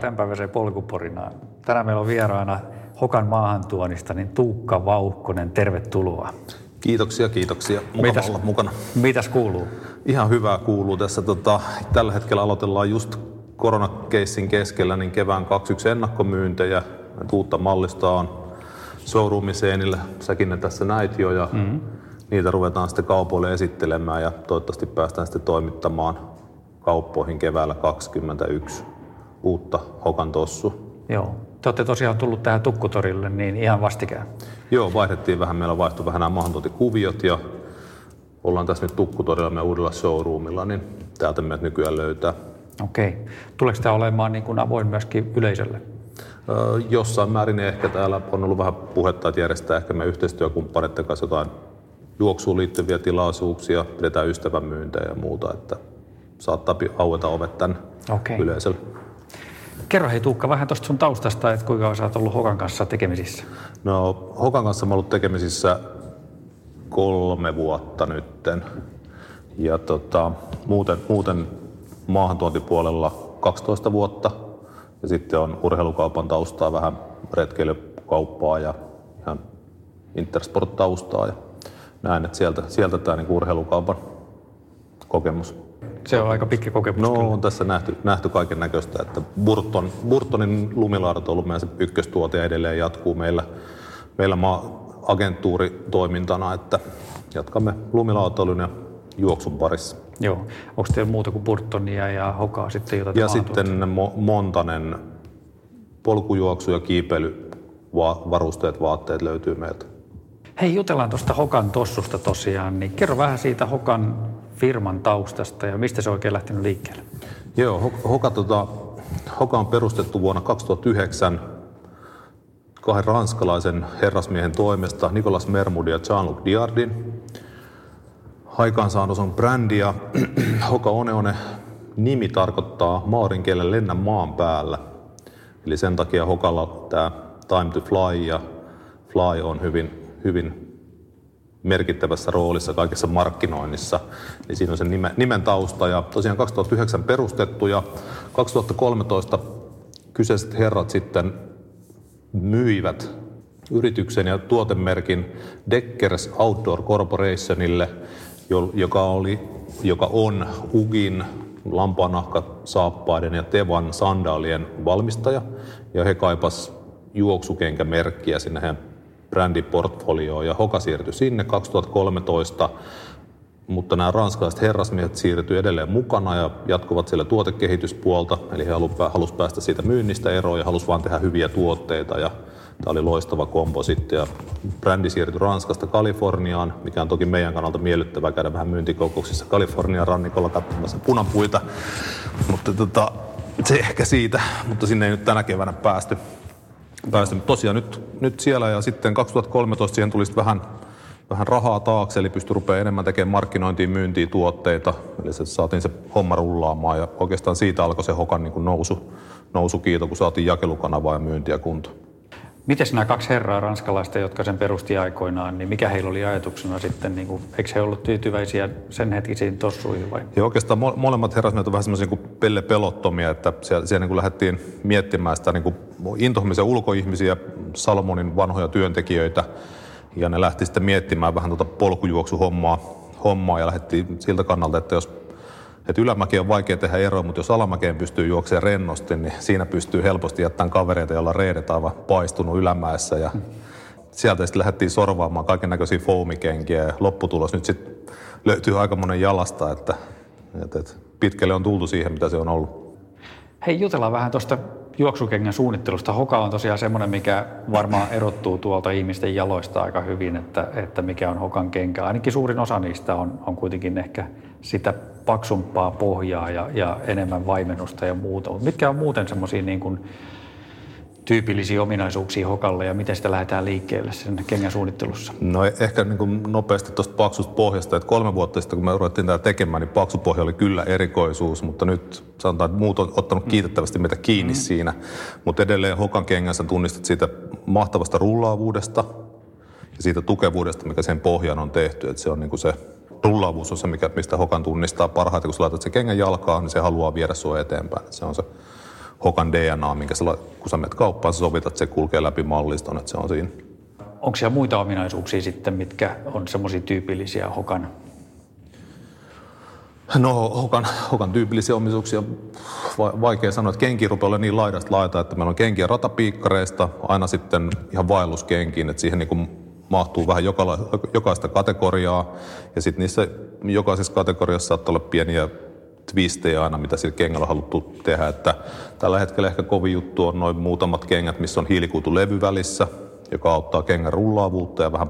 Tämänpäiväiseen polkuporinaan. Tänään meillä on vieraana Hokan maahantuonnista, niin Tuukka Vauhkonen, tervetuloa. Kiitoksia, kiitoksia. Mukava Mitäs- olla mukana. Mitäs kuuluu? Ihan hyvää kuuluu tässä. Tota, tällä hetkellä aloitellaan just koronakeissin keskellä niin kevään 21 ennakkomyyntejä. Et Uutta mallistoa on showroomiseenillä. Säkin ne tässä näit jo ja mm-hmm. niitä ruvetaan sitten kaupoille esittelemään ja toivottavasti päästään sitten toimittamaan kauppoihin keväällä 2021 uutta Hokan tossu. Joo. Te olette tosiaan tullut tähän Tukkutorille niin ihan vastikään. Joo, vaihdettiin vähän, meillä vaihtui vähän nämä maahantuontikuviot ja ollaan tässä nyt Tukkutorilla meidän uudella showroomilla, niin täältä meidät nykyään löytää. Okei. Tuleeko tämä olemaan niin kuin avoin myöskin yleisölle? Öö, jossain määrin ehkä täällä on ollut vähän puhetta, että järjestää ehkä meidän yhteistyökumppaneiden kanssa jotain juoksuun liittyviä tilaisuuksia, pidetään ystävänmyyntejä ja muuta, että saattaa aueta ovet tänne Okei. yleisölle. Kerro hei Tuukka vähän tuosta sun taustasta, että kuinka sä oot ollut Hokan kanssa tekemisissä. No, Hokan kanssa mä ollut tekemisissä kolme vuotta nytten. Ja tota, muuten, muuten maahantuontipuolella 12 vuotta. Ja sitten on urheilukaupan taustaa, vähän retkeilykauppaa ja ihan Intersport-taustaa. Ja näin, että sieltä, sieltä tämä niinku urheilukaupan kokemus. Se on aika pitkä kokemus No on tässä nähty, nähty kaiken näköistä, että Burton, Burtonin lumilaadat on ollut meidän se ykköstuote ja edelleen jatkuu meillä, meillä maa, agenttuuritoimintana, että jatkamme lumilaatoilun ja juoksun parissa. Joo. Onko teillä muuta kuin Burtonia ja Hokaa sitten jotain Ja sitten Mo- Montanen polkujuoksu ja kiipeily, va- varusteet, vaatteet löytyy meiltä. Hei, jutellaan tuosta Hokan tossusta tosiaan, niin kerro vähän siitä Hokan firman taustasta ja mistä se on oikein lähtenyt liikkeelle. Joo, Ho- Hoka, tota, Hoka on perustettu vuonna 2009 kahden ranskalaisen herrasmiehen toimesta, Nicolas Mermoud ja Jean-Luc Diardin. Aikaansaannos on brändi ja Hoka Oneone nimi tarkoittaa maarin kielellä lennä maan päällä. Eli sen takia Hokalla tämä Time to Fly ja Fly on hyvin, hyvin merkittävässä roolissa kaikessa markkinoinnissa. Eli siinä on sen nimen, nimen tausta. Ja tosiaan 2009 perustettu ja 2013 kyseiset herrat sitten myivät yrityksen ja tuotemerkin Deckers Outdoor Corporationille, jo- joka, oli, joka on Ugin lampaanahka saappaiden ja Tevan sandaalien valmistaja. Ja he kaipas juoksukenkämerkkiä sinne heidän brändiportfolioon ja Hoka siirtyi sinne 2013 mutta nämä ranskalaiset herrasmiehet siirtyi edelleen mukana ja jatkuvat siellä tuotekehityspuolta. Eli he halusivat päästä siitä myynnistä eroon ja halusivat vaan tehdä hyviä tuotteita. Ja tämä oli loistava kombo sitten. Ja brändi siirtyi Ranskasta Kaliforniaan, mikä on toki meidän kannalta miellyttävää käydä vähän myyntikokouksissa Kalifornian rannikolla katsomassa punapuita. Mutta tota, se ehkä siitä, mutta sinne ei nyt tänä keväänä päästy. Päästy. Mutta tosiaan nyt, nyt siellä ja sitten 2013 siihen tuli vähän vähän rahaa taakse, eli pystyi rupeaa enemmän tekemään markkinointiin, myyntiin tuotteita. Eli se, saatiin se homma rullaamaan ja oikeastaan siitä alkoi se Hokan niin nousu, nousu kiito, kun saatiin jakelukanavaa ja myyntiä kuntoon. Miten nämä kaksi herraa ranskalaista, jotka sen perusti aikoinaan, niin mikä heillä oli ajatuksena sitten, niin kuin, eikö he ollut tyytyväisiä sen hetkisiin tossuihin vai? Ja oikeastaan mo- molemmat herrasmiehet on vähän semmoisia niin pelle pelottomia, että siellä, siellä niin lähdettiin miettimään sitä niin kuin intohimisen ulkoihmisiä, Salomonin vanhoja työntekijöitä, ja ne lähti sitten miettimään vähän tuota polkujuoksuhommaa hommaa, ja lähdettiin siltä kannalta, että jos että ylämäki on vaikea tehdä eroa, mutta jos alamäkeen pystyy juoksemaan rennosti, niin siinä pystyy helposti jättämään kavereita, joilla reidet aivan paistunut ylämäessä. Ja sieltä sitten lähdettiin sorvaamaan kaiken näköisiä foamikenkiä ja lopputulos nyt sitten löytyy aika monen jalasta, että, että, että pitkälle on tultu siihen, mitä se on ollut. Hei, jutellaan vähän tuosta juoksukengän suunnittelusta. Hoka on tosiaan semmoinen, mikä varmaan erottuu tuolta ihmisten jaloista aika hyvin, että, että mikä on Hokan kenkä. Ainakin suurin osa niistä on, on kuitenkin ehkä sitä paksumpaa pohjaa ja, ja enemmän vaimennusta ja muuta. Mutta mitkä on muuten semmoisia niin kuin tyypillisiä ominaisuuksia hokalle ja miten sitä lähdetään liikkeelle sen kengän suunnittelussa? No ehkä niin kuin nopeasti tuosta paksusta pohjasta, että kolme vuotta sitten kun me ruvettiin tätä tekemään, niin paksu pohja oli kyllä erikoisuus, mutta nyt sanotaan, että muut on ottanut mm. kiitettävästi meitä kiinni mm. siinä. Mutta edelleen Hokan kengässä tunnistat siitä mahtavasta rullaavuudesta ja siitä tukevuudesta, mikä sen pohjan on tehty, että se on niin kuin se rullaavuus on se, mikä, mistä Hokan tunnistaa parhaiten. Kun sä laitat sen kengän jalkaan, niin se haluaa viedä sua eteenpäin. Se on se Hokan DNA, minkä sä, kun sä menet kauppaan, sä sovitat, se kulkee läpi malliston, että se on siinä. Onko siellä muita ominaisuuksia sitten, mitkä on semmoisia tyypillisiä Hokan? No Hokan, Hokan tyypillisiä ominaisuuksia, vaikea sanoa, että kenki rupeaa niin laidasta laita, että meillä on kenkiä ratapiikkareista aina sitten ihan vaelluskenkiin, että siihen niin kuin mahtuu vähän jokaista kategoriaa. Ja sitten niissä jokaisessa kategoriassa saattaa olla pieniä twistejä aina, mitä sillä kengällä on haluttu tehdä. Että tällä hetkellä ehkä kovin juttu on noin muutamat kengät, missä on hiilikuitulevy välissä, joka auttaa kengän rullaavuutta ja vähän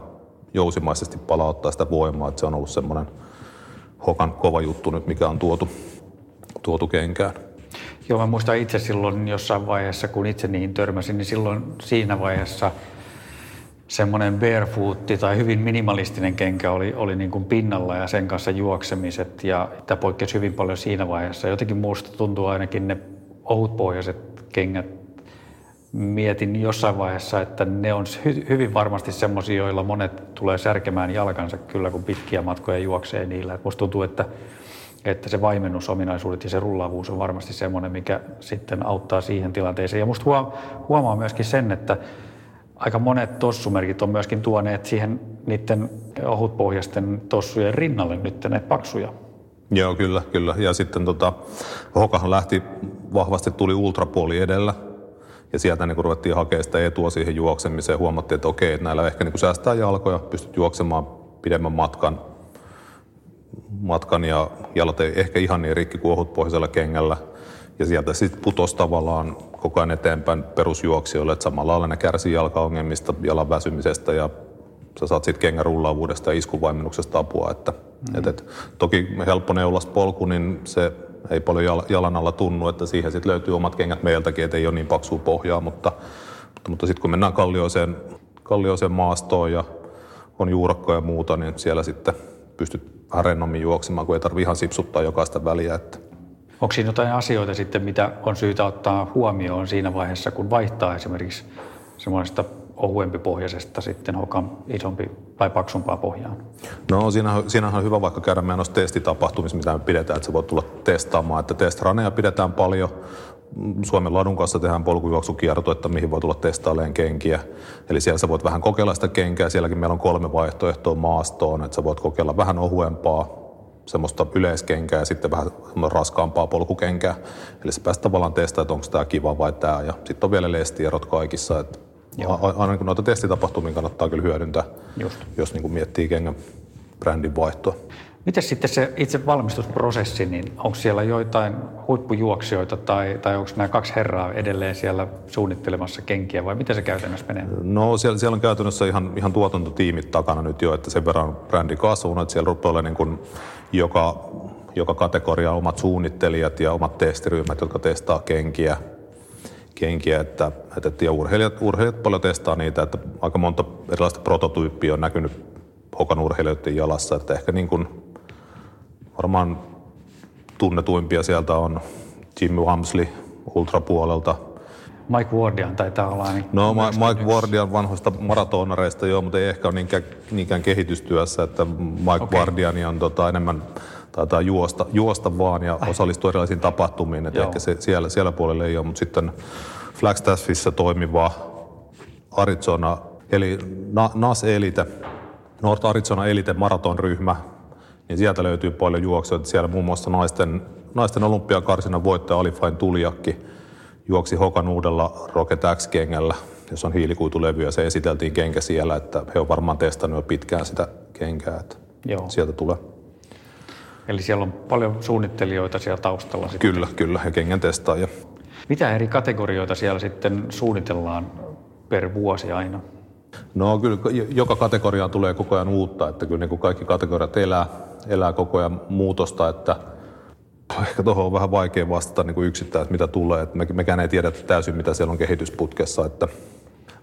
jousimaisesti palauttaa sitä voimaa. Että se on ollut semmoinen hokan kova juttu nyt, mikä on tuotu, tuotu kenkään. Joo, mä muistan itse silloin jossain vaiheessa, kun itse niihin törmäsin, niin silloin siinä vaiheessa – semmoinen barefoot tai hyvin minimalistinen kenkä oli, oli niin kuin pinnalla ja sen kanssa juoksemiset ja tämä poikkesi hyvin paljon siinä vaiheessa. Jotenkin muusta tuntuu ainakin ne ohutpohjaiset kengät, mietin jossain vaiheessa, että ne on hy- hyvin varmasti semmoisia, joilla monet tulee särkemään jalkansa kyllä, kun pitkiä matkoja juoksee niillä. Et musta tuntuu, että, että se vaimennusominaisuudet ja se rullaavuus on varmasti semmoinen, mikä sitten auttaa siihen tilanteeseen. Ja musta huomaa myöskin sen, että aika monet tossumerkit on myöskin tuoneet siihen niiden ohutpohjaisten tossujen rinnalle nyt näitä paksuja. Joo, kyllä, kyllä. Ja sitten tota, Hokahan lähti vahvasti, tuli ultrapuoli edellä. Ja sieltä niin ruvettiin hakemaan sitä etua siihen juoksemiseen. Huomattiin, että okei, että näillä ehkä niin säästää jalkoja, pystyt juoksemaan pidemmän matkan, matkan ja jalat ei ehkä ihan niin rikki kuin ohutpohjaisella kengällä. Ja sieltä sitten putosi tavallaan koko ajan eteenpäin perusjuoksijoille, että samalla lailla ne kärsii jalkaongelmista, jalan väsymisestä ja sä saat sitten kengän rullaavuudesta ja iskuvaimennuksesta apua. Että, mm. et, et, toki helppo neulas polku, niin se ei paljon jalan alla tunnu, että siihen sitten löytyy omat kengät meiltäkin, että ei ole niin paksua pohjaa, mutta, mutta, mutta sitten kun mennään kallioiseen, kallioiseen maastoon ja on juurakkoja ja muuta, niin siellä sitten pystyt vähän rennommin juoksemaan, kun ei tarvitse ihan sipsuttaa jokaista väliä. Että Onko siinä jotain asioita sitten, mitä on syytä ottaa huomioon siinä vaiheessa, kun vaihtaa esimerkiksi semmoista ohuempi pohjaisesta sitten hokan isompi tai paksumpaa pohjaan? No siinähän, siinähän on hyvä vaikka käydä meidän noissa testitapahtumissa, mitä me pidetään, että se voi tulla testaamaan, että testraneja pidetään paljon. Suomen ladun kanssa tehdään polkujuoksukierto, että mihin voi tulla testailemaan kenkiä. Eli siellä sä voit vähän kokeilla sitä kenkää. Sielläkin meillä on kolme vaihtoehtoa maastoon, että sä voit kokeilla vähän ohuempaa, semmoista yleiskenkää ja sitten vähän raskaampaa polkukenkää. Eli se päästä tavallaan testaamaan, että onko tämä kiva vai tämä. Ja sitten on vielä lestierot kaikissa. Että aina kun noita testitapahtumia kannattaa kyllä hyödyntää, Just. jos niin kuin miettii kengän brändin vaihtoa. Miten sitten se itse valmistusprosessi, niin onko siellä joitain huippujuoksijoita tai, tai onko nämä kaksi herraa edelleen siellä suunnittelemassa kenkiä vai miten se käytännössä menee? No siellä, siellä on käytännössä ihan, ihan tuotantotiimit takana nyt jo, että sen verran brändi kasvunut, että siellä rupeaa olemaan niin kuin joka, joka kategoria omat suunnittelijat ja omat testiryhmät, jotka testaa kenkiä. kenkiä että, että, ja urheilijat, urheilijat paljon testaa niitä, että aika monta erilaista prototyyppiä on näkynyt hokan urheilijoiden jalassa, että ehkä niin kuin varmaan tunnetuimpia sieltä on Jimmy Wamsley ultrapuolelta. Mike Wardian taitaa olla niin No Mike Wardian vanhoista maratonareista joo, mutta ei ehkä ole niinkään, niinkään kehitystyössä, että Mike okay. Wardiani on tota enemmän taitaa juosta, juosta vaan ja osallistua erilaisiin tapahtumiin, että ehkä se, siellä, siellä puolella ei ole, mutta sitten Flagstaffissa toimiva Arizona, eli NAS Elite, North Arizona Elite maratonryhmä, niin sieltä löytyy paljon juoksijoita. Siellä muun muassa naisten, naisten olympiakarsinan voittaja Alifain Tuliakki juoksi Hokan uudella Rocket X-kengällä, jossa on hiilikuitulevy ja se esiteltiin kenkä siellä, että he on varmaan testannut jo pitkään sitä kenkää, että Joo. sieltä tulee. Eli siellä on paljon suunnittelijoita siellä taustalla. Sitten. Kyllä, kyllä, ja kengän testaajia. Mitä eri kategorioita siellä sitten suunnitellaan per vuosi aina? No kyllä joka kategoriaan tulee koko ajan uutta, että kyllä niin kuin kaikki kategoriat elää, elää koko ajan muutosta, että ehkä tuohon on vähän vaikea vastata niin kuin yksittäin, että mitä tulee. Että me, mekään ei tiedä täysin, mitä siellä on kehitysputkessa, että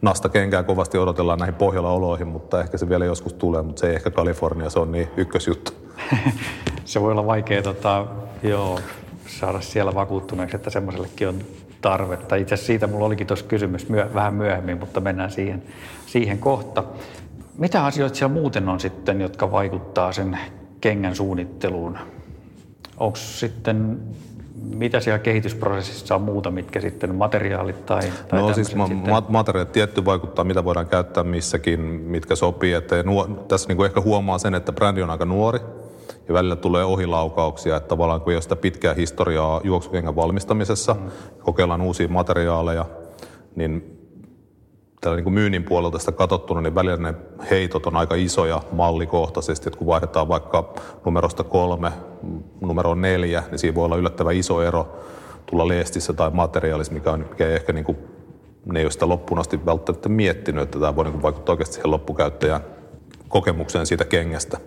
nasta kenkää kovasti odotellaan näihin Pohjola-oloihin, mutta ehkä se vielä joskus tulee, mutta se ei ehkä Kalifornia, se on niin ykkösjuttu. se voi olla vaikea tota, joo, saada siellä vakuuttuneeksi, että semmoisellekin on tarvetta. Itse asiassa siitä mulla olikin tuossa kysymys myö, vähän myöhemmin, mutta mennään siihen, siihen kohta. Mitä asioita siellä muuten on sitten, jotka vaikuttaa sen kengän suunnitteluun? Onko sitten mitä siellä kehitysprosessissa on muuta, mitkä sitten materiaalit tai, tai No siis ma- sitten? materiaalit tietty vaikuttaa, mitä voidaan käyttää missäkin, mitkä sopii. Että nuo, tässä niin kuin ehkä huomaa sen, että brändi on aika nuori ja välillä tulee ohilaukauksia, että tavallaan kun ei ole sitä pitkää historiaa juoksukengän valmistamisessa, mm. kokeillaan uusia materiaaleja, niin tällä niin kuin myynnin puolelta sitä katsottuna, niin välillä ne heitot on aika isoja mallikohtaisesti, että kun vaihdetaan vaikka numerosta kolme numero neljä, niin siinä voi olla yllättävän iso ero tulla leestissä tai materiaalissa, mikä, on, mikä ei ehkä niin kuin, ne ei ole sitä loppuun asti välttämättä miettinyt, että tämä voi niin kuin vaikuttaa oikeasti siihen loppukäyttäjän kokemukseen siitä kengästä.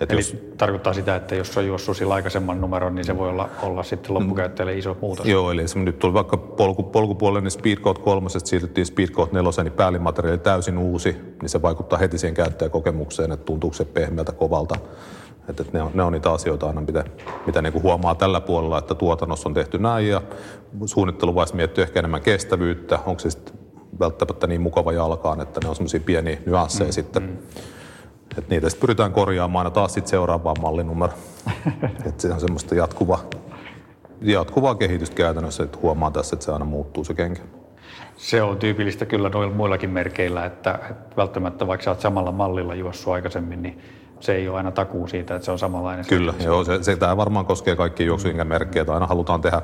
Et Eli jos, tarkoittaa sitä, että jos on juossut sillä aikaisemman numeron, niin se voi olla, olla sitten loppukäyttäjälle iso muutos. Joo, eli se nyt tuli vaikka polku, polkupuolelle, niin Speedcode 3, siirryttiin Speedcode 4, niin päällimateriaali täysin uusi, niin se vaikuttaa heti siihen käyttäjäkokemukseen, että tuntuuko se pehmeältä, kovalta. Että, että ne, on, ne on niitä asioita aina, mitä, mitä niin kuin huomaa tällä puolella, että tuotannossa on tehty näin ja suunnitteluvaiheessa miettii ehkä enemmän kestävyyttä, onko se sitten välttämättä niin mukava jalkaan, että ne on semmoisia pieniä nyansseja mm, sitten. Mm et niitä sitten pyritään korjaamaan aina taas sitten seuraavaan mallinumero. että se on semmoista jatkuvaa, jatkuvaa kehitystä käytännössä, että huomaa tässä, että se aina muuttuu se kenkä. Se on tyypillistä kyllä noilla muillakin merkeillä, että, että välttämättä vaikka sä oot samalla mallilla juossut aikaisemmin, niin se ei ole aina takuu siitä, että se on samanlainen. Kyllä, se, joo, se, se tämä varmaan koskee kaikkia juoksuinkän merkkejä, että aina halutaan tehdä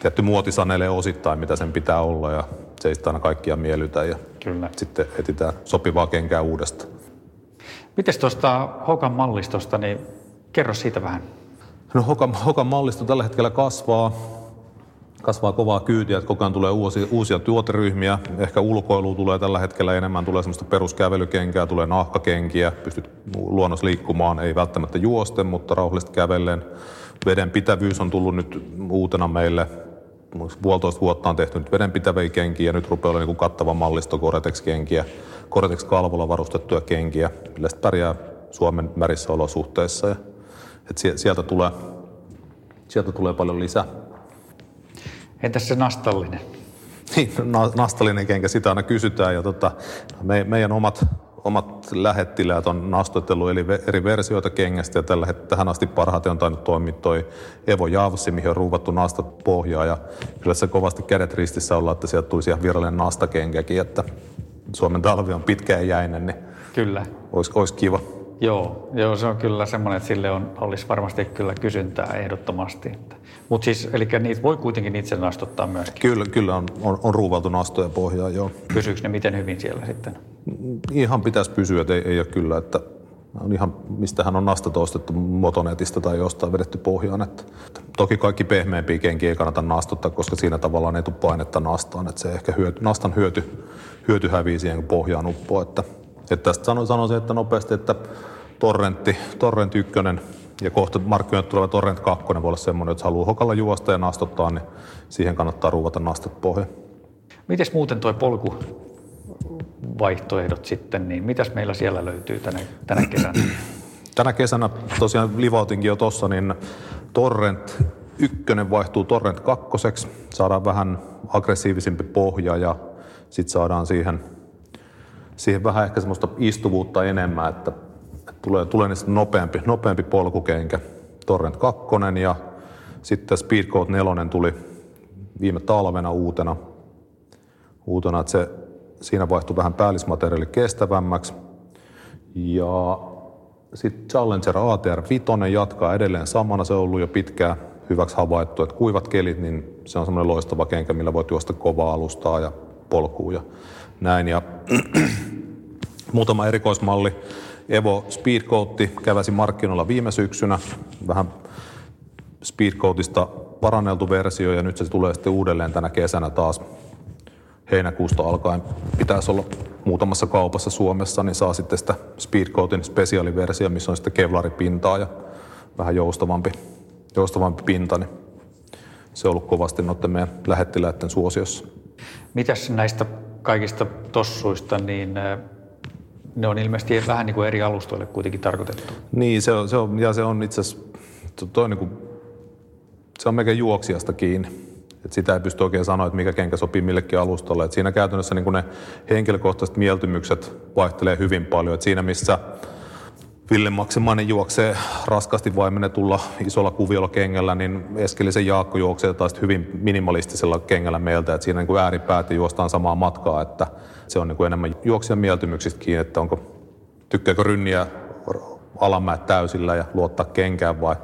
tietty muotisanelle osittain, mitä sen pitää olla ja se ei aina kaikkia miellytä ja Kyllä. sitten etsitään sopivaa kenkää uudestaan. Miten tuosta Hokan mallistosta, niin kerro siitä vähän. No Hokan, Hokan mallisto tällä hetkellä kasvaa, kasvaa kovaa kyytiä, että koko ajan tulee uusia, uusia tuoteryhmiä. Ehkä ulkoilu tulee tällä hetkellä enemmän, tulee semmoista peruskävelykenkää, tulee nahkakenkiä, pystyt luonnossa liikkumaan, ei välttämättä juosten, mutta rauhallisesti kävellen. Veden pitävyys on tullut nyt uutena meille. Puolitoista vuotta on tehty nyt vedenpitäviä kenkiä, nyt rupeaa olla niin kattava mallisto Gore-Tex-kenkiä. Cortex kalvolla varustettuja kenkiä, millä sitten pärjää Suomen märissä olosuhteissa. Ja, et sieltä, tulee, sieltä tulee paljon lisää. Entäs se nastallinen? Niin, no, nastallinen kenkä, sitä aina kysytään. Ja tota, me, meidän omat, omat lähettiläät on nastotellut eli eri versioita kengästä ja tällä tähän asti parhaiten on tainnut toimia toi Evo Javsi, mihin on ruuvattu nastat pohjaa ja kyllä se kovasti kädet ristissä olla, että sieltä tulisi ihan virallinen nastakenkäkin, että Suomen talvi on pitkä ja jäinen, niin kyllä. Olisi, olisi kiva. Joo, joo, se on kyllä semmoinen, että sille on, olisi varmasti kyllä kysyntää ehdottomasti. Mutta siis, eli niitä voi kuitenkin itse nastuttaa myöskin. Kyllä, kyllä on, on, on ruuvaltu nastoja pohjaa, joo. Pysyykö ne miten hyvin siellä sitten? Ihan pitäisi pysyä, että ei, ei ole kyllä, että on ihan, mistähän on nastat ostettu motonetista tai jostain vedetty pohjaan. Että, toki kaikki pehmeämpiä kenkiä ei kannata nastuttaa, koska siinä tavallaan ei tule painetta nastaan. Että se ehkä hyöty, nastan hyöty, hyöty hävii siihen, kun pohjaan uppoo. Että, että tästä sanoisin, että nopeasti, että Torrentti, Torrent 1 ja kohta markkinoille tuleva Torrent 2 voi olla semmoinen, että jos haluaa hokalla juosta ja nastottaa, niin siihen kannattaa ruuvata nastat pohjaan. Miten muuten tuo polku vaihtoehdot sitten, niin mitäs meillä siellä löytyy tänä, tänä kesänä? Tänä kesänä tosiaan livautinkin jo tuossa, niin Torrent 1 vaihtuu Torrent 2. Saadaan vähän aggressiivisempi pohja ja sitten saadaan siihen, siihen vähän ehkä semmoista istuvuutta enemmän, että, että tulee, tulee niistä nopeampi, nopeampi polkukenkä. Torrent 2 ja sitten Speedcode 4 tuli viime talvena uutena, uutena että se siinä vaihtui vähän päällismateriaali kestävämmäksi. Ja sitten Challenger ATR 5 jatkaa edelleen samana. Se on ollut jo pitkään hyväksi havaittu, että kuivat kelit, niin se on semmoinen loistava kenkä, millä voit juosta kovaa alustaa ja polkua ja näin. Ja muutama erikoismalli. Evo Speedcoat käväsi markkinoilla viime syksynä. Vähän Speedcoatista paranneltu versio ja nyt se tulee sitten uudelleen tänä kesänä taas heinäkuusta alkaen pitäisi olla muutamassa kaupassa Suomessa, niin saa sitten sitä Speedcoatin spesiaaliversio, missä on sitten kevlaripintaa ja vähän joustavampi, joustavampi pinta, niin se on ollut kovasti noiden meidän lähettiläiden suosiossa. Mitäs näistä kaikista tossuista, niin ne on ilmeisesti vähän niin kuin eri alustoille kuitenkin tarkoitettu. Niin, se on, se on, ja se on itse asiassa, niin kuin, se on melkein juoksijasta kiinni. Et sitä ei pysty oikein sanoa, että mikä kenkä sopii millekin alustalle. Et siinä käytännössä niin ne henkilökohtaiset mieltymykset vaihtelee hyvin paljon. Et siinä missä Ville Maksimainen juoksee raskasti vaimennetulla isolla kuviolla kengällä, niin Eskelisen Jaakko juoksee taas hyvin minimalistisella kengällä meiltä, että siinä niin kuin ääripäät juostaan samaa matkaa, että se on niin kuin enemmän juoksijan mieltymyksistä kiinni, että onko, tykkääkö rynniä alamäät täysillä ja luottaa kenkään vai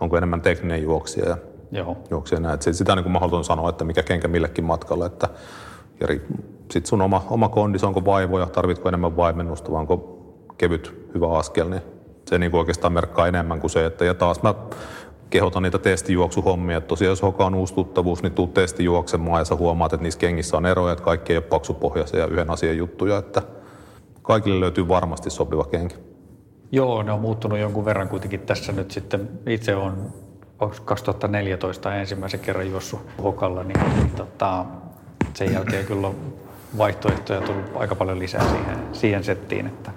onko enemmän tekninen juoksija ja Joo. juoksija näin. Että sitä on niin kuin mahdoton sanoa, että mikä kenkä millekin matkalle, että ja sitten sun oma, oma kondis, onko vaivoja, tarvitko enemmän vaimennusta vai onko kevyt, hyvä askel, niin se niin oikeastaan merkkaa enemmän kuin se, että ja taas mä kehotan niitä testijuoksuhommia, että tosiaan jos hoka on niin tuu testijuoksemaan ja sä huomaat, että niissä kengissä on eroja, että kaikki ei ole paksupohjaisia ja yhden asian juttuja, että kaikille löytyy varmasti sopiva kenki. Joo, ne on muuttunut jonkun verran kuitenkin tässä nyt sitten. Itse on 2014 ensimmäisen kerran juossut hokalla, niin, niin tota, sen jälkeen kyllä on vaihtoehtoja tullut aika paljon lisää siihen, siihen settiin, että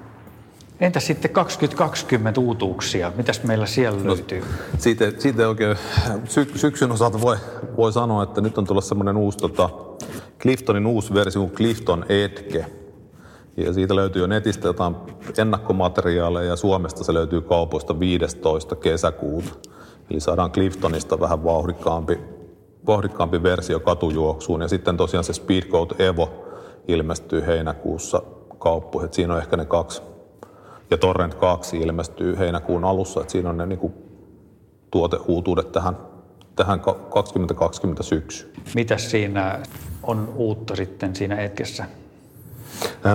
Entä sitten 2020 uutuuksia? Mitäs meillä siellä no, löytyy? Siitä, siitä oikein sy- syksyn osalta voi, voi sanoa, että nyt on tullut semmoinen uusi tota, Cliftonin uusi versio kuin Clifton Edge. Ja siitä löytyy jo netistä jotain ennakkomateriaaleja ja Suomesta se löytyy kaupoista 15. kesäkuuta. Eli saadaan Cliftonista vähän vauhdikkaampi, vauhdikkaampi versio katujuoksuun. Ja sitten tosiaan se Speedcoat Evo ilmestyy heinäkuussa kauppoihin. Siinä on ehkä ne kaksi ja Torrent 2 ilmestyy heinäkuun alussa, että siinä on ne niin kuin tuoteuutuudet tähän, tähän 2020 syksy. Mitäs siinä on uutta sitten siinä hetkessä?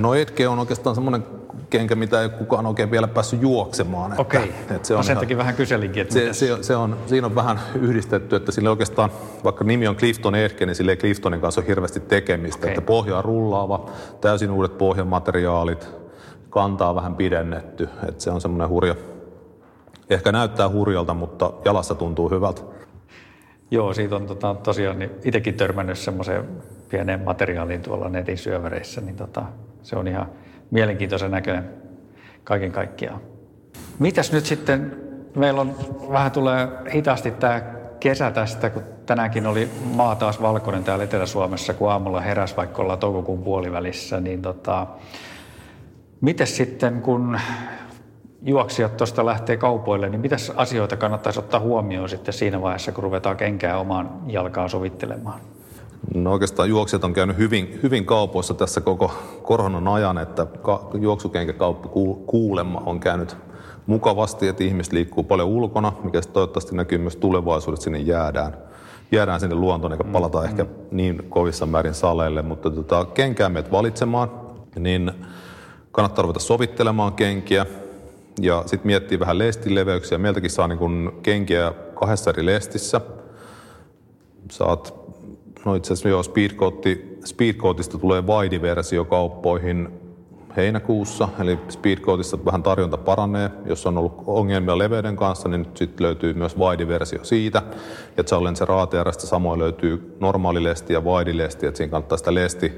No Etke on oikeastaan semmoinen kenkä, mitä ei kukaan oikein vielä päässyt juoksemaan. Okei, että, että se on no sen takia vähän kyselinkin, että se, se, se, on, siinä on vähän yhdistetty, että sille oikeastaan, vaikka nimi on Clifton Etke, niin sille Cliftonin kanssa on hirveästi tekemistä. Okay. Että pohja on rullaava, täysin uudet pohjamateriaalit, kantaa vähän pidennetty. Että se on semmoinen hurja, ehkä näyttää hurjalta, mutta jalassa tuntuu hyvältä. Joo, siitä on tota, tosiaan niin itsekin törmännyt semmoiseen pieneen materiaaliin tuolla netin syöväreissä, niin tota, se on ihan mielenkiintoisen näköinen kaiken kaikkiaan. Mitäs nyt sitten, meillä on vähän tulee hitaasti tämä kesä tästä, kun tänäänkin oli maa taas valkoinen täällä Etelä-Suomessa, kun aamulla heräs, vaikka ollaan toukokuun puolivälissä, niin tota, Miten sitten, kun juoksijat tuosta lähtee kaupoille, niin mitä asioita kannattaisi ottaa huomioon sitten siinä vaiheessa, kun ruvetaan kenkää omaan jalkaan sovittelemaan? No oikeastaan juoksijat on käynyt hyvin, hyvin kaupoissa tässä koko koronan ajan, että juoksukenkäkauppa kuulemma on käynyt mukavasti, että ihmiset liikkuu paljon ulkona, mikä toivottavasti näkyy myös tulevaisuudessa, sinne jäädään, jäädään sinne luontoon eikä palata mm, ehkä mm. niin kovissa määrin saleille, mutta tota, kenkää meidät valitsemaan, niin kannattaa ruveta sovittelemaan kenkiä ja sitten miettiä vähän lestileveyksiä. Meiltäkin saa niin kun kenkiä kahdessa eri lestissä. Saat, no itse asiassa joo, Speedcoatista tulee Wide-versio kauppoihin heinäkuussa, eli Speedcoatissa vähän tarjonta paranee. Jos on ollut ongelmia leveyden kanssa, niin nyt sitten löytyy myös wide-versio siitä. Ja Challenger ATRstä samoin löytyy normaali lesti ja wide-lesti, että siinä kannattaa sitä lesti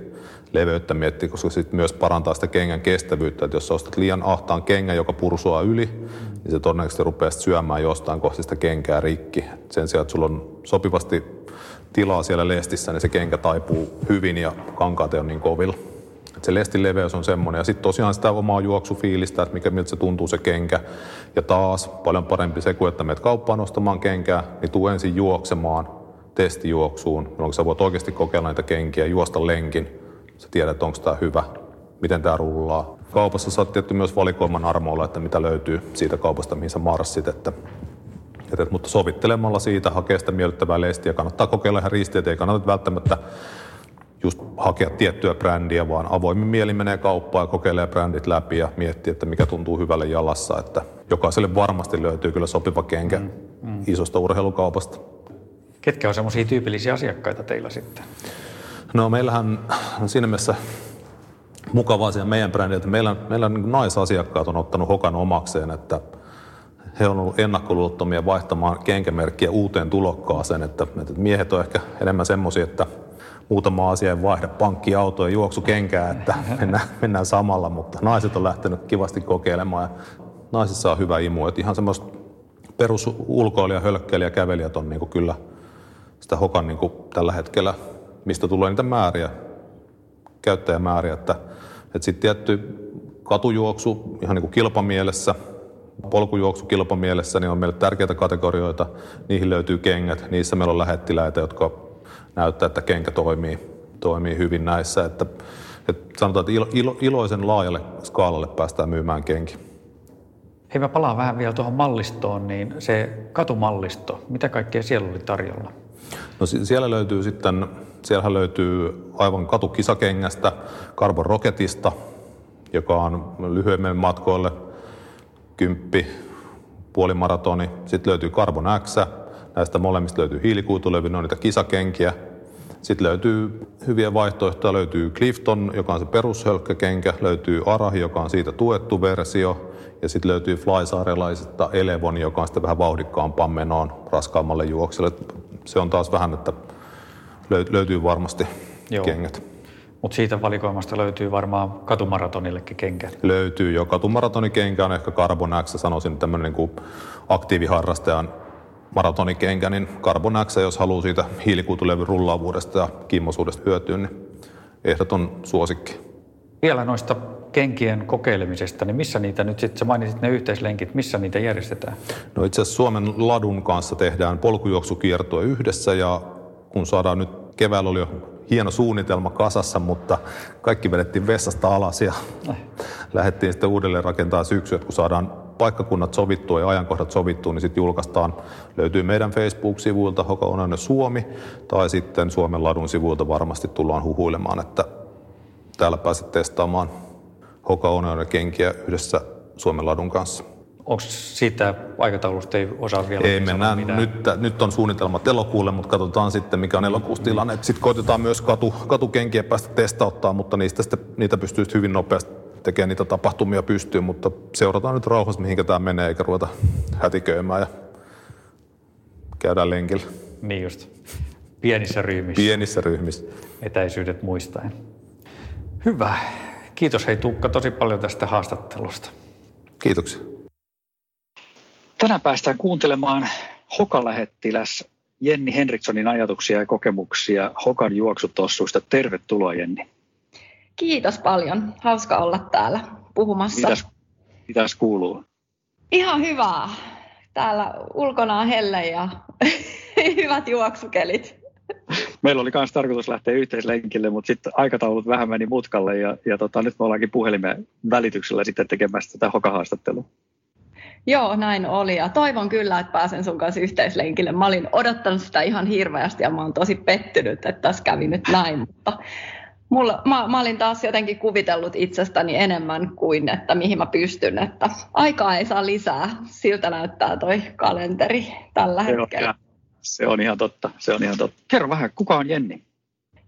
leveyttä miettiä, koska se myös parantaa sitä kengän kestävyyttä. Että jos sä ostat liian ahtaan kengän, joka pursuaa yli, niin se todennäköisesti rupeaa syömään jostain kohti sitä kenkää rikki. Sen sijaan, että sulla on sopivasti tilaa siellä lestissä, niin se kenkä taipuu hyvin ja kankaat ei ole niin kovilla. Et se lestin leveys on semmoinen. Ja sitten tosiaan sitä omaa juoksufiilistä, että mikä, miltä se tuntuu se kenkä. Ja taas paljon parempi se, kuin että menet kauppaan ostamaan kenkää, niin tuu ensin juoksemaan testijuoksuun, jolloin sä voit oikeasti kokeilla näitä kenkiä, juosta lenkin. Sä tiedät, onko tämä hyvä, miten tämä rullaa. Kaupassa saat tietty myös valikoiman armoilla, että mitä löytyy siitä kaupasta, mihin sä marssit. Että, että, mutta sovittelemalla siitä hakee sitä miellyttävää lestiä. Kannattaa kokeilla ihan ristiä, ei kannata välttämättä just hakea tiettyä brändiä, vaan avoimin mieli menee kauppaan ja kokeilee brändit läpi ja miettii, että mikä tuntuu hyvälle jalassa. Että jokaiselle varmasti löytyy kyllä sopiva kenkä mm, mm. isosta urheilukaupasta. Ketkä on semmoisia tyypillisiä asiakkaita teillä sitten? No meillähän on siinä mielessä mukava asia meidän brändi, että meillä, meillä niin naisasiakkaat on ottanut Hokan omakseen, että he on ollut ennakkoluulottomia vaihtamaan kenkämerkkiä uuteen tulokkaaseen, että, että miehet on ehkä enemmän semmoisia, että muutama asia ei vaihda pankki, auto ja juoksu kenkää, että mennään, mennään samalla, mutta naiset on lähtenyt kivasti kokeilemaan ja naisissa on hyvä imu, että ihan semmoista perus ulkoilija, hölkkeilijä, kävelijät on niin kyllä sitä hokan niin tällä hetkellä, mistä tulee niitä määriä, käyttäjämääriä, että, että sitten tietty katujuoksu ihan niin kuin kilpamielessä, polkujuoksu kilpamielessä, niin on meille tärkeitä kategorioita. Niihin löytyy kengät, niissä meillä on lähettiläitä, jotka näyttää, että kenkä toimii, toimii hyvin näissä. Että, että sanotaan, että ilo, ilo, iloisen laajalle skaalalle päästään myymään kenki. Hei, mä palaan vähän vielä tuohon mallistoon, niin se katumallisto, mitä kaikkea siellä oli tarjolla? No siellä löytyy sitten, siellähän löytyy aivan katukisakengästä, Carbon Rocketista, joka on lyhyemmille matkoille, kymppi, puolimaratoni. Sitten löytyy Carbon X, näistä molemmista löytyy hiilikuitulevy, ne on niitä kisakenkiä. Sitten löytyy hyviä vaihtoehtoja, löytyy Clifton, joka on se perushölkkäkenkä, löytyy Arahi, joka on siitä tuettu versio, ja sitten löytyy Flysaarelaisesta Elevon, joka on sitten vähän vauhdikkaampaan menoon raskaammalle juokselle. Se on taas vähän, että löytyy varmasti Joo. kengät. Mutta siitä valikoimasta löytyy varmaan katumaratonillekin kenkä. Löytyy jo. Katumaratonikenkä on ehkä Carbon X, sanoisin tämmöinen niin aktiiviharrastajan maratonikenkä, niin Carbon X, jos haluaa siitä hiilikuitulevyn rullaavuudesta ja kimmosuudesta hyötyä, niin ehdoton suosikki. Vielä noista kenkien kokeilemisesta, niin missä niitä nyt sitten, sä mainitsit ne yhteislenkit, missä niitä järjestetään? No itse asiassa Suomen ladun kanssa tehdään polkujuoksukiertoa yhdessä ja kun saadaan nyt keväällä oli jo hieno suunnitelma kasassa, mutta kaikki vedettiin vessasta alas ja Ai. lähdettiin sitten uudelleen rakentamaan syksyä, kun saadaan paikkakunnat sovittua ja ajankohdat sovittua, niin sitten julkaistaan, löytyy meidän Facebook-sivuilta Hoka Onainen Suomi, tai sitten Suomen ladun sivuilta varmasti tullaan huhuilemaan, että täällä pääset testaamaan Hoka Onainen kenkiä yhdessä Suomen ladun kanssa. Onko siitä aikataulusta ei osaa vielä Ei mennään, nyt, nyt on suunnitelmat elokuulle, mutta katsotaan sitten mikä on elokuussa tilanne. Sitten koitetaan myös katu, katukenkiä päästä testauttaa, mutta niistä sitten, niitä pystyy hyvin nopeasti tekemään niitä tapahtumia pystyyn, mutta seurataan nyt rauhassa, mihinkä tämä menee, eikä ruveta hätiköimään ja käydään lenkillä. Niin just. Pienissä ryhmissä. Pienissä ryhmissä. Etäisyydet muistaen. Hyvä. Kiitos hei Tuukka tosi paljon tästä haastattelusta. Kiitoksia. Tänään päästään kuuntelemaan Hoka-lähettiläs Jenni Henrikssonin ajatuksia ja kokemuksia Hokan juoksutossuista. Tervetuloa Jenni. Kiitos paljon. Hauska olla täällä puhumassa. Mitäs, mitäs kuuluu? Ihan hyvää. Täällä ulkona on helle ja hyvät juoksukelit. Meillä oli myös tarkoitus lähteä yhteislenkille, mutta sitten aikataulut vähän meni mutkalle ja, ja tota, nyt me ollaankin puhelimen välityksellä sitten tekemässä tätä hokahaastattelua. Joo, näin oli ja toivon kyllä, että pääsen sun kanssa yhteislenkille. Mä olin odottanut sitä ihan hirveästi ja mä oon tosi pettynyt, että tässä kävi nyt näin, mutta mulla, mä, mä olin taas jotenkin kuvitellut itsestäni enemmän kuin, että mihin mä pystyn, että aikaa ei saa lisää. Siltä näyttää toi kalenteri tällä se hetkellä. On, se on ihan totta, se on ihan totta. Kerro vähän, kuka on Jenni?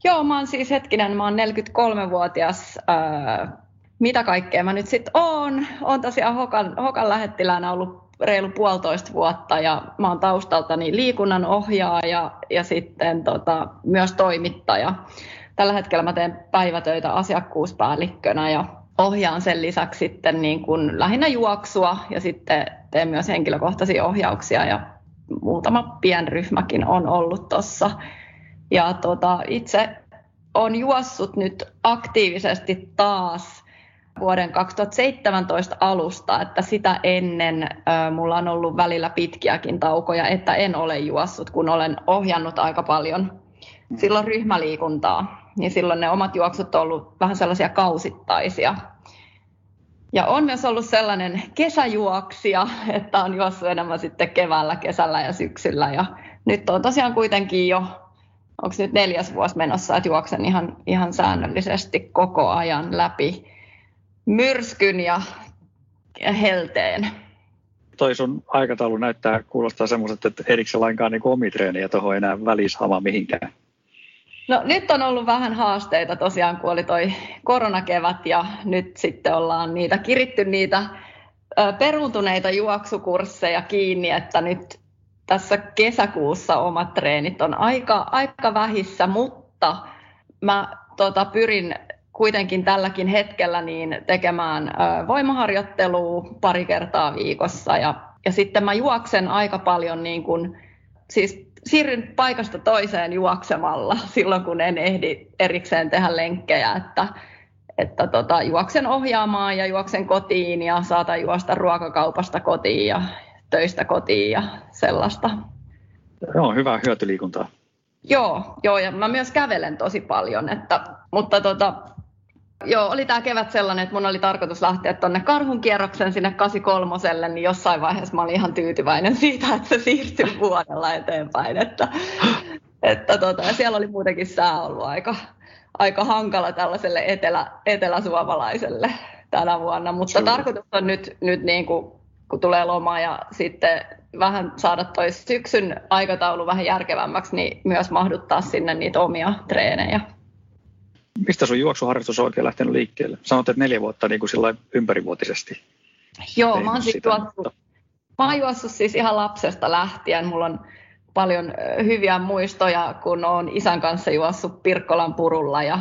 Joo, mä oon siis hetkinen, mä oon 43-vuotias ää, mitä kaikkea mä nyt sitten oon. Oon tosiaan Hokan, Hokan lähettiläänä ollut reilu puolitoista vuotta ja mä oon taustaltani liikunnan ohjaaja ja sitten tota, myös toimittaja. Tällä hetkellä mä teen päivätöitä asiakkuuspäällikkönä ja ohjaan sen lisäksi sitten niin kuin lähinnä juoksua ja sitten teen myös henkilökohtaisia ohjauksia ja muutama pienryhmäkin on ollut tuossa. Ja tota, itse on juossut nyt aktiivisesti taas vuoden 2017 alusta, että sitä ennen äh, mulla on ollut välillä pitkiäkin taukoja, että en ole juossut, kun olen ohjannut aika paljon silloin ryhmäliikuntaa. Niin silloin ne omat juoksut on ollut vähän sellaisia kausittaisia. Ja on myös ollut sellainen kesäjuoksija, että on juossut enemmän sitten keväällä, kesällä ja syksyllä. Ja nyt on tosiaan kuitenkin jo, onko nyt neljäs vuosi menossa, että juoksen ihan, ihan säännöllisesti koko ajan läpi myrskyn ja helteen. toi sun aikataulu näyttää, kuulostaa semmoiset, että erikseen lainkaan niin omitreenejä tuohon enää välishamaa mihinkään. No nyt on ollut vähän haasteita tosiaan, kun oli toi koronakevät ja nyt sitten ollaan niitä kiritty niitä peruuntuneita juoksukursseja kiinni, että nyt tässä kesäkuussa omat treenit on aika, aika vähissä, mutta mä tota, pyrin kuitenkin tälläkin hetkellä niin tekemään voimaharjoittelua pari kertaa viikossa ja, ja sitten mä juoksen aika paljon niin kuin, siis siirryn paikasta toiseen juoksemalla silloin, kun en ehdi erikseen tehdä lenkkejä, että, että tota, juoksen ohjaamaan ja juoksen kotiin ja saatan juosta ruokakaupasta kotiin ja töistä kotiin ja sellaista. Joo, hyvää hyötyliikuntaa. Joo, joo, ja mä myös kävelen tosi paljon, että, mutta tota, Joo, oli tämä kevät sellainen, että mun oli tarkoitus lähteä tuonne karhun kierroksen sinne 83, niin jossain vaiheessa mä olin ihan tyytyväinen siitä, että se siirtyi vuodella eteenpäin. Että, että tota, ja siellä oli muutenkin sää ollut aika, aika hankala tällaiselle etelä, eteläsuomalaiselle tänä vuonna, mutta Kyllä. tarkoitus on nyt, nyt niin kuin, kun tulee loma ja sitten vähän saada toi syksyn aikataulu vähän järkevämmäksi, niin myös mahduttaa sinne niitä omia treenejä. Mistä sun juoksuharrastus on oikein lähtenyt liikkeelle? Sanoit, että neljä vuotta niin kuin ympärivuotisesti. Joo, mä oon, siis juossut, mä oon juossut siis ihan lapsesta lähtien. Mulla on paljon hyviä muistoja, kun oon isän kanssa juossut Pirkkolan purulla ja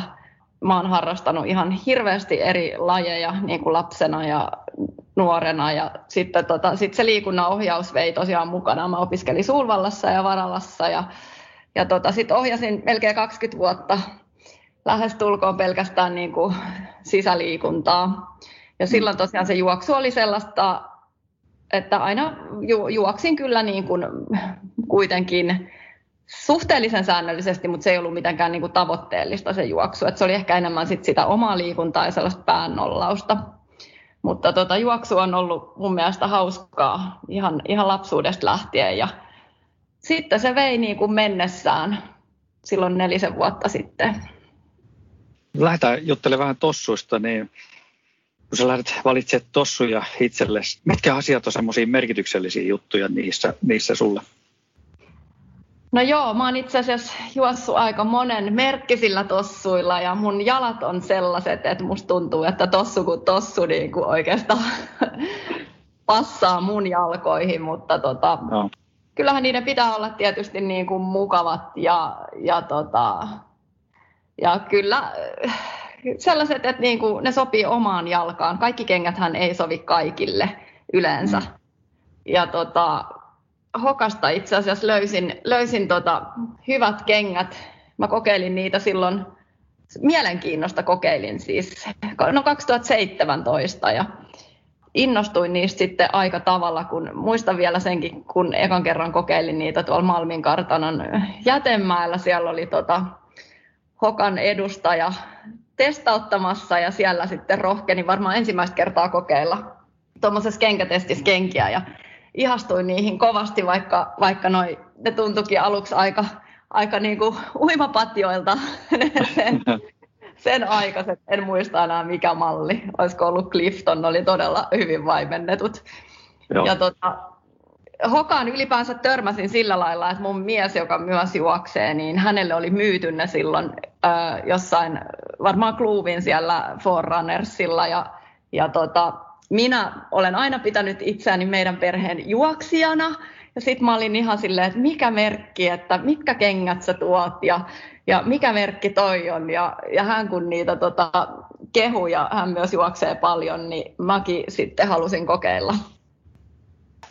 mä oon harrastanut ihan hirveästi eri lajeja niin kuin lapsena ja nuorena. Ja sitten tota, sit se liikunnan ohjaus vei tosiaan mukana. Mä opiskelin Suulvallassa ja Varalassa ja, ja tota, sitten ohjasin melkein 20 vuotta lähestulkoon pelkästään niin kuin sisäliikuntaa. Ja silloin tosiaan se juoksu oli sellaista, että aina ju- juoksin kyllä niin kuin kuitenkin suhteellisen säännöllisesti, mutta se ei ollut mitenkään niin kuin tavoitteellista se juoksu. Et se oli ehkä enemmän sit sitä omaa liikuntaa ja sellaista päännollausta. Mutta tota, juoksu on ollut mun mielestä hauskaa ihan, ihan lapsuudesta lähtien. Ja sitten se vei niin kuin mennessään silloin nelisen vuotta sitten lähdetään juttelemaan vähän tossuista, niin kun sä lähdet valitsemaan tossuja itsellesi, mitkä asiat on semmoisia merkityksellisiä juttuja niissä, niissä sulle? No joo, mä oon itse asiassa juossut aika monen merkkisillä tossuilla ja mun jalat on sellaiset, että musta tuntuu, että tossu kuin tossu niin kuin oikeastaan passaa mun jalkoihin, mutta tota, no. kyllähän niiden pitää olla tietysti niin kuin mukavat ja, ja tota, ja kyllä sellaiset, että niin kuin ne sopii omaan jalkaan. Kaikki kengäthän ei sovi kaikille yleensä. Mm. Ja tota, Hokasta itse asiassa löysin, löysin tota hyvät kengät. Mä kokeilin niitä silloin, mielenkiinnosta kokeilin siis, no 2017 ja innostuin niistä sitten aika tavalla, kun muistan vielä senkin, kun ekan kerran kokeilin niitä tuolla Malmin kartanon jätemäellä. Siellä oli tota, Hokan edustaja testauttamassa ja siellä sitten rohkeni varmaan ensimmäistä kertaa kokeilla tuommoisessa kenkätestissä kenkiä ja ihastuin niihin kovasti, vaikka, vaikka noi, ne tuntuikin aluksi aika, aika niin kuin uimapatjoilta sen, sen aikaiset. En muista enää mikä malli. Olisiko ollut Clifton, oli todella hyvin vaimennetut. Joo. Ja tota, Hokaan ylipäänsä törmäsin sillä lailla, että mun mies, joka myös juoksee, niin hänelle oli myyty ne silloin äh, jossain, varmaan Kluuvin siellä Forerunnersilla. Ja, ja tota, minä olen aina pitänyt itseäni meidän perheen juoksijana. Ja sitten mä olin ihan silleen, että mikä merkki, että mitkä kengät sä tuot ja, ja mikä merkki toi on. Ja, ja hän kun niitä tota, kehuja, hän myös juoksee paljon, niin mäkin sitten halusin kokeilla.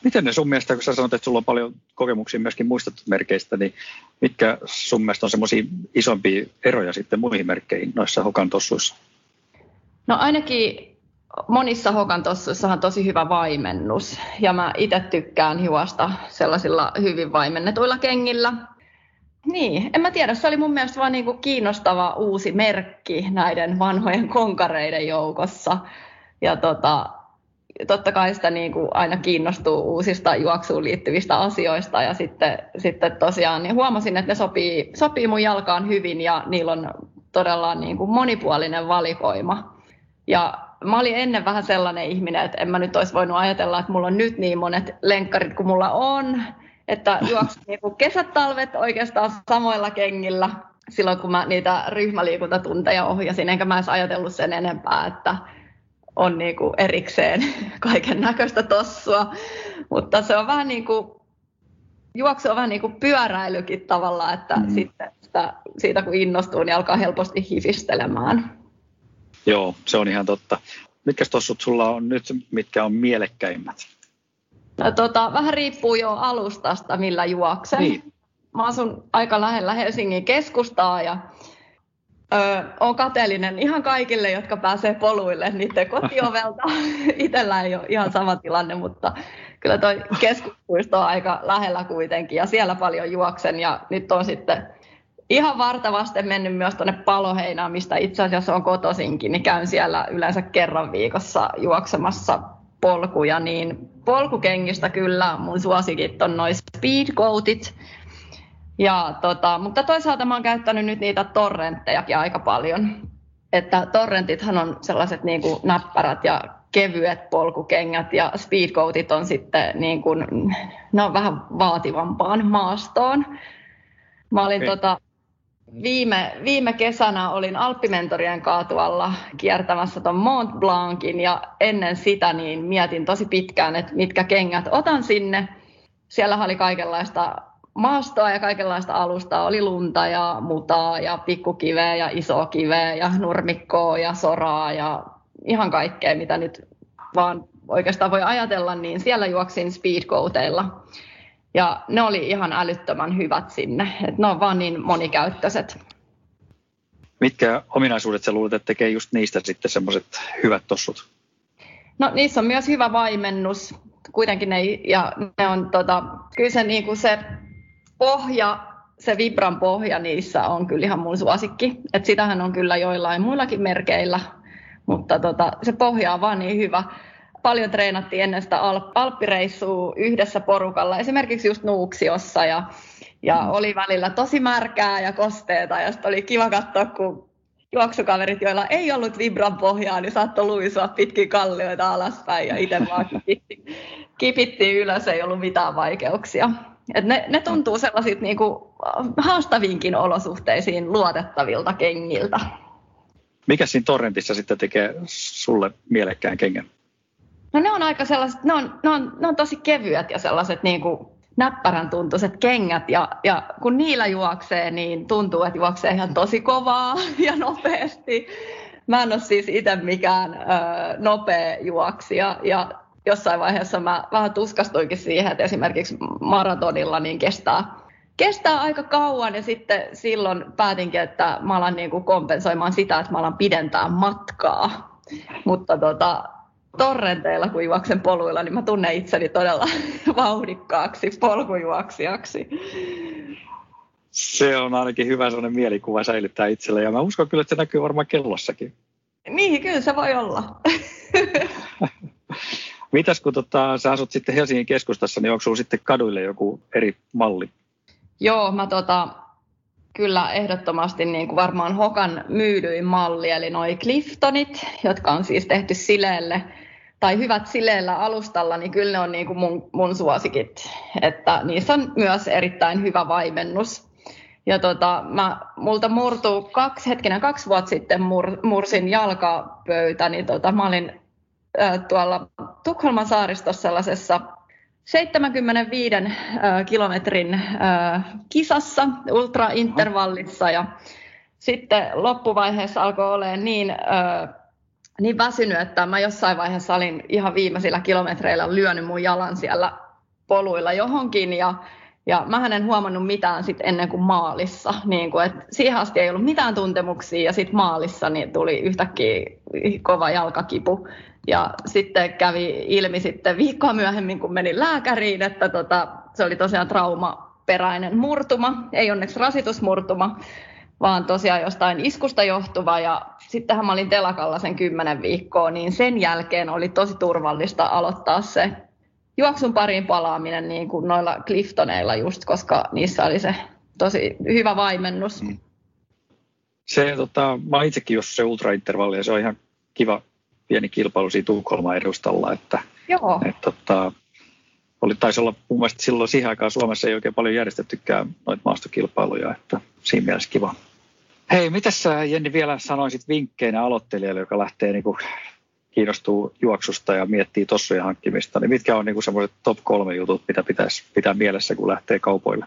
Miten ne sun mielestä, kun sä sanot, että sulla on paljon kokemuksia myöskin muista merkeistä, niin mitkä sun mielestä on semmoisia isompia eroja sitten muihin merkkeihin noissa hokan tossuissa? No ainakin monissa hokan tossuissa on tosi hyvä vaimennus ja mä itse tykkään juosta sellaisilla hyvin vaimennetuilla kengillä. Niin, en mä tiedä, se oli mun mielestä vaan niinku kiinnostava uusi merkki näiden vanhojen konkareiden joukossa. Ja tota, totta kai sitä niin kuin aina kiinnostuu uusista juoksuun liittyvistä asioista ja sitten, sitten tosiaan niin huomasin, että ne sopii, sopii mun jalkaan hyvin ja niillä on todella niin kuin monipuolinen valikoima. Ja mä olin ennen vähän sellainen ihminen, että en mä nyt olisi voinut ajatella, että mulla on nyt niin monet lenkkarit kuin mulla on. Että juoksin niin kesät, talvet oikeastaan samoilla kengillä silloin, kun mä niitä ryhmäliikuntatunteja ohjasin, enkä mä edes ajatellut sen enempää, että on niin kuin erikseen kaiken näköistä tossua. Mutta se on vähän niin kuin, juoksu on vähän niin kuin pyöräilykin tavallaan, että mm. sitten sitä, siitä kun innostuu, niin alkaa helposti hifistelemään. Joo, se on ihan totta. Mitkä tossut sulla on nyt, mitkä on mielekkäimmät? No, tota, vähän riippuu jo alustasta, millä juoksen. Niin. Mä asun aika lähellä Helsingin keskustaa ja Öö, olen kateellinen ihan kaikille, jotka pääsee poluille niiden kotiovelta. Itellä ei ole ihan sama tilanne, mutta kyllä toi keskuspuisto on aika lähellä kuitenkin ja siellä paljon juoksen ja nyt on sitten ihan vartavasti mennyt myös tuonne Paloheinaan, mistä itse asiassa on kotosinkin, niin käyn siellä yleensä kerran viikossa juoksemassa polkuja, niin polkukengistä kyllä mun suosikit on noin speedcoatit, ja tota, mutta toisaalta mä oon käyttänyt nyt niitä torrenttejakin aika paljon. Että torrentithan on sellaiset niin kuin näppärät ja kevyet polkukengät ja speedcoatit on sitten niin kuin, ne on vähän vaativampaan maastoon. Mä olin okay. tota, viime, viime kesänä olin Alppimentorien kaatualla kiertämässä tuon Mont Blancin ja ennen sitä niin mietin tosi pitkään, että mitkä kengät otan sinne. Siellä oli kaikenlaista maastoa ja kaikenlaista alustaa. Oli lunta ja mutaa ja pikkukiveä ja isokiveä ja nurmikkoa ja soraa ja ihan kaikkea, mitä nyt vaan oikeastaan voi ajatella, niin siellä juoksin speedcoateilla. Ja ne oli ihan älyttömän hyvät sinne, että ne on vaan niin monikäyttöiset. Mitkä ominaisuudet sä luulet, että tekee just niistä sitten semmoiset hyvät tossut? No niissä on myös hyvä vaimennus. Kuitenkin ne, ja ne on tota, kyllä se, niin kuin se pohja, se Vibran pohja niissä on kyllä ihan mun suosikki. Et sitähän on kyllä joillain muillakin merkeillä, mutta tota, se pohja on vaan niin hyvä. Paljon treenattiin ennen sitä alppireissua yhdessä porukalla, esimerkiksi just Nuuksiossa ja, ja mm. oli välillä tosi märkää ja kosteeta ja sitten oli kiva katsoa, kun juoksukaverit, joilla ei ollut Vibran pohjaa, niin saattoi luisua pitkin kallioita alaspäin ja itse vaan kipittiin, kipittiin ylös, ei ollut mitään vaikeuksia. Et ne, ne tuntuu sellaisilta niinku haastaviinkin olosuhteisiin luotettavilta kengiltä. Mikä siinä torrentissa sitten tekee sulle mielekkään kengän? No ne on aika sellaiset, ne on, ne on, ne on tosi kevyet ja sellaiset niinku näppärän tuntuiset kengät ja, ja kun niillä juoksee, niin tuntuu, että juoksee ihan tosi kovaa ja nopeasti. Mä en ole siis itse mikään ö, nopea juoksija ja jossain vaiheessa mä vähän tuskastuinkin siihen, että esimerkiksi maratonilla niin kestää, kestää aika kauan ja sitten silloin päätinkin, että mä alan niin kuin kompensoimaan sitä, että mä alan pidentää matkaa. Mutta tota, torrenteilla, kun juoksen poluilla, niin mä tunnen itseni todella vauhdikkaaksi polkujuoksijaksi. Se on ainakin hyvä sellainen mielikuva säilyttää itselle ja mä uskon kyllä, että se näkyy varmaan kellossakin. Niin, kyllä se voi olla. Mitäs kun tota, sä asut sitten Helsingin keskustassa, niin onko sulla sitten kaduille joku eri malli? Joo, mä tota, kyllä ehdottomasti niin kuin varmaan Hokan myydyin malli, eli noi Cliftonit, jotka on siis tehty sileelle tai hyvät sileellä alustalla, niin kyllä ne on niin kuin mun, mun suosikit. Että niissä on myös erittäin hyvä vaimennus. Ja tota, mä, multa murtuu kaksi, hetkinen, kaksi vuotta sitten mur, mursin jalkapöytä, niin tota, mä olin tuolla Tukholman saaristossa sellaisessa 75 kilometrin kisassa, ultraintervallissa ja sitten loppuvaiheessa alkoi olemaan niin, niin väsynyt, että mä jossain vaiheessa olin ihan viimeisillä kilometreillä lyönyt mun jalan siellä poluilla johonkin ja ja mä en huomannut mitään sit ennen kuin maalissa. Niin kuin, et siihen asti ei ollut mitään tuntemuksia ja sitten maalissa niin tuli yhtäkkiä kova jalkakipu. Ja sitten kävi ilmi sitten viikkoa myöhemmin, kun menin lääkäriin, että tota, se oli tosiaan traumaperäinen murtuma, ei onneksi rasitusmurtuma, vaan tosiaan jostain iskusta johtuva. Ja sittenhän mä olin telakalla sen kymmenen viikkoa, niin sen jälkeen oli tosi turvallista aloittaa se juoksun pariin palaaminen niin kuin noilla Cliftoneilla just, koska niissä oli se tosi hyvä vaimennus. Mm. Se, tota, mä itsekin jos se ultraintervalli ja se on ihan kiva pieni kilpailu siinä Tukholman edustalla, että, Joo. että tota, oli, taisi olla mun mielestä silloin siihen aikaan Suomessa ei oikein paljon järjestettykään noita maastokilpailuja, että siinä mielessä kiva. Hei, mitä sä Jenni vielä sanoisit vinkkeinä aloittelijalle, joka lähtee niin kuin, kiinnostuu juoksusta ja miettii tossujen hankkimista, niin mitkä on niin semmoiset top kolme jutut, mitä pitäisi pitää mielessä, kun lähtee kaupoille?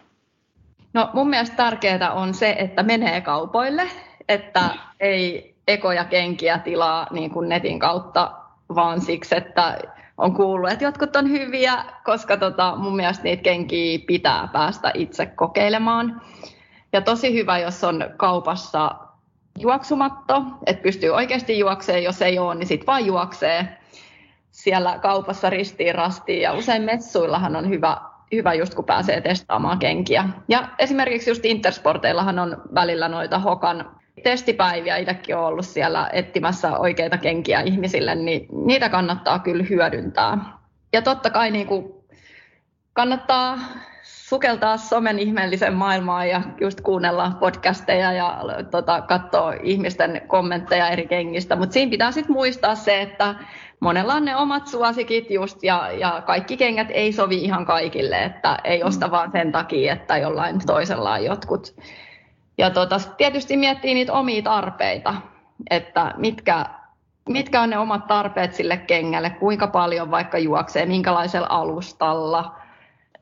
No mun mielestä tärkeää on se, että menee kaupoille, että ei ekoja kenkiä tilaa niin kuin netin kautta, vaan siksi, että on kuullut, että jotkut on hyviä, koska tota, mun mielestä niitä kenkiä pitää päästä itse kokeilemaan. Ja tosi hyvä, jos on kaupassa juoksumatto, että pystyy oikeasti juokseen, jos ei ole, niin sitten vaan juoksee siellä kaupassa ristiin rastiin. Ja usein messuillahan on hyvä, hyvä just kun pääsee testaamaan kenkiä. Ja esimerkiksi just Intersporteillahan on välillä noita Hokan testipäiviä, itsekin olen ollut siellä etsimässä oikeita kenkiä ihmisille, niin niitä kannattaa kyllä hyödyntää. Ja totta kai niin kuin kannattaa sukeltaa somen ihmeellisen maailmaan ja just kuunnella podcasteja ja tota, katsoa ihmisten kommentteja eri kengistä. Mutta siinä pitää sitten muistaa se, että monella on ne omat suosikit just ja, ja kaikki kengät ei sovi ihan kaikille, että ei osta mm. vaan sen takia, että jollain toisella on jotkut. Ja tota, tietysti miettii niitä omia tarpeita, että mitkä, mitkä on ne omat tarpeet sille kengälle, kuinka paljon vaikka juoksee, minkälaisella alustalla –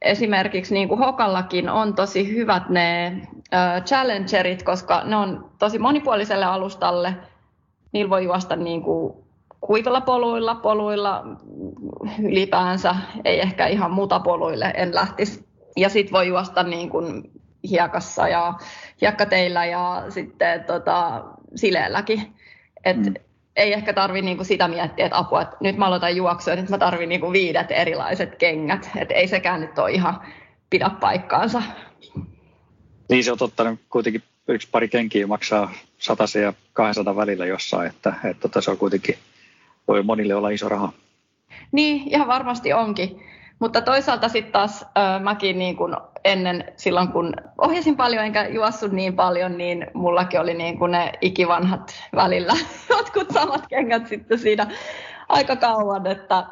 esimerkiksi niin kuin Hokallakin on tosi hyvät ne äh, challengerit, koska ne on tosi monipuoliselle alustalle. Niillä voi juosta niin kuin kuivilla poluilla, poluilla ylipäänsä, ei ehkä ihan mutapoluille, en lähtisi. Ja sitten voi juosta niin kuin hiekassa ja hiekkateillä ja sitten tota, sileelläkin. Et mm ei ehkä tarvi niinku sitä miettiä, että apua, että nyt mä aloitan juoksua, että nyt mä tarvin niinku viidet erilaiset kengät. Että ei sekään nyt ole ihan pidä paikkaansa. Niin se on totta, kuitenkin yksi pari kenkiä maksaa 100 ja 200 välillä jossain, että, että tota, se on kuitenkin, voi monille olla iso raha. Niin, ihan varmasti onkin. Mutta toisaalta sitten taas äh, mäkin niin kun ennen silloin, kun ohjasin paljon enkä juossut niin paljon, niin mullakin oli niin kun ne ikivanhat välillä jotkut samat kengät sitten siinä aika kauan, että,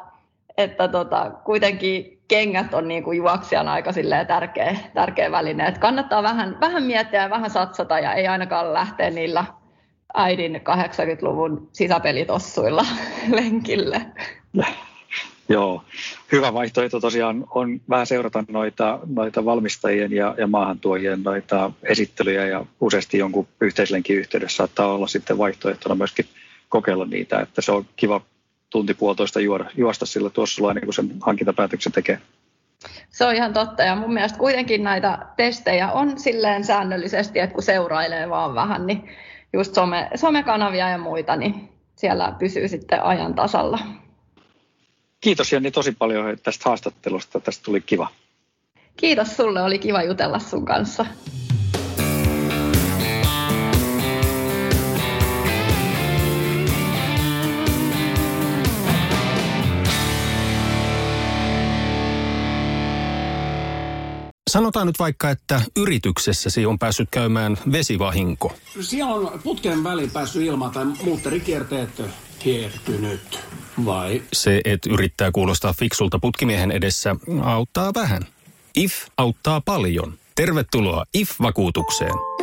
että tota, kuitenkin kengät on niin kuin juoksijan aika tärkeä, tärkeä väline. Et kannattaa vähän, vähän miettiä ja vähän satsata ja ei ainakaan lähteä niillä äidin 80-luvun sisäpelitossuilla lenkille. Joo, hyvä vaihtoehto tosiaan on vähän seurata noita, noita valmistajien ja, ja maahantuojien noita esittelyjä ja useasti jonkun yhteislenkin yhteydessä saattaa olla sitten vaihtoehtona myöskin kokeilla niitä, että se on kiva tunti puolitoista juoda, juosta sillä tuossa ennen kuin sen hankintapäätöksen tekee. Se on ihan totta ja mun mielestä kuitenkin näitä testejä on silleen säännöllisesti, että kun seurailee vaan vähän, niin just some, somekanavia ja muita, niin siellä pysyy sitten ajan tasalla. Kiitos Jenni tosi paljon tästä haastattelusta. Tästä tuli kiva. Kiitos sulle, oli kiva jutella sun kanssa. Sanotaan nyt vaikka, että yrityksessäsi on päässyt käymään vesivahinko. Siellä on putken väliin päässyt ilma tai muutterikierteet hiertynyt. Vai? Se, että yrittää kuulostaa fiksulta putkimiehen edessä, auttaa vähän. IF auttaa paljon. Tervetuloa IF-vakuutukseen.